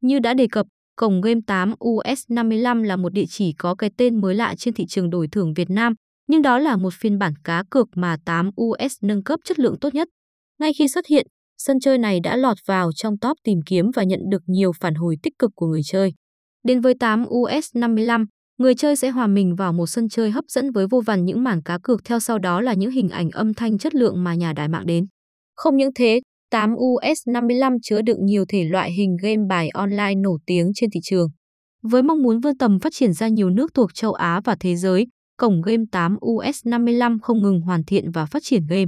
Như đã đề cập, cổng game 8 US55 là một địa chỉ có cái tên mới lạ trên thị trường đổi thưởng Việt Nam, nhưng đó là một phiên bản cá cược mà 8 US nâng cấp chất lượng tốt nhất. Ngay khi xuất hiện, sân chơi này đã lọt vào trong top tìm kiếm và nhận được nhiều phản hồi tích cực của người chơi. Đến với 8 US 55, người chơi sẽ hòa mình vào một sân chơi hấp dẫn với vô vàn những mảng cá cược theo sau đó là những hình ảnh âm thanh chất lượng mà nhà đài mạng đến. Không những thế, 8 US 55 chứa đựng nhiều thể loại hình game bài online nổi tiếng trên thị trường. Với mong muốn vươn tầm phát triển ra nhiều nước thuộc châu Á và thế giới, cổng game 8 US 55 không ngừng hoàn thiện và phát triển game.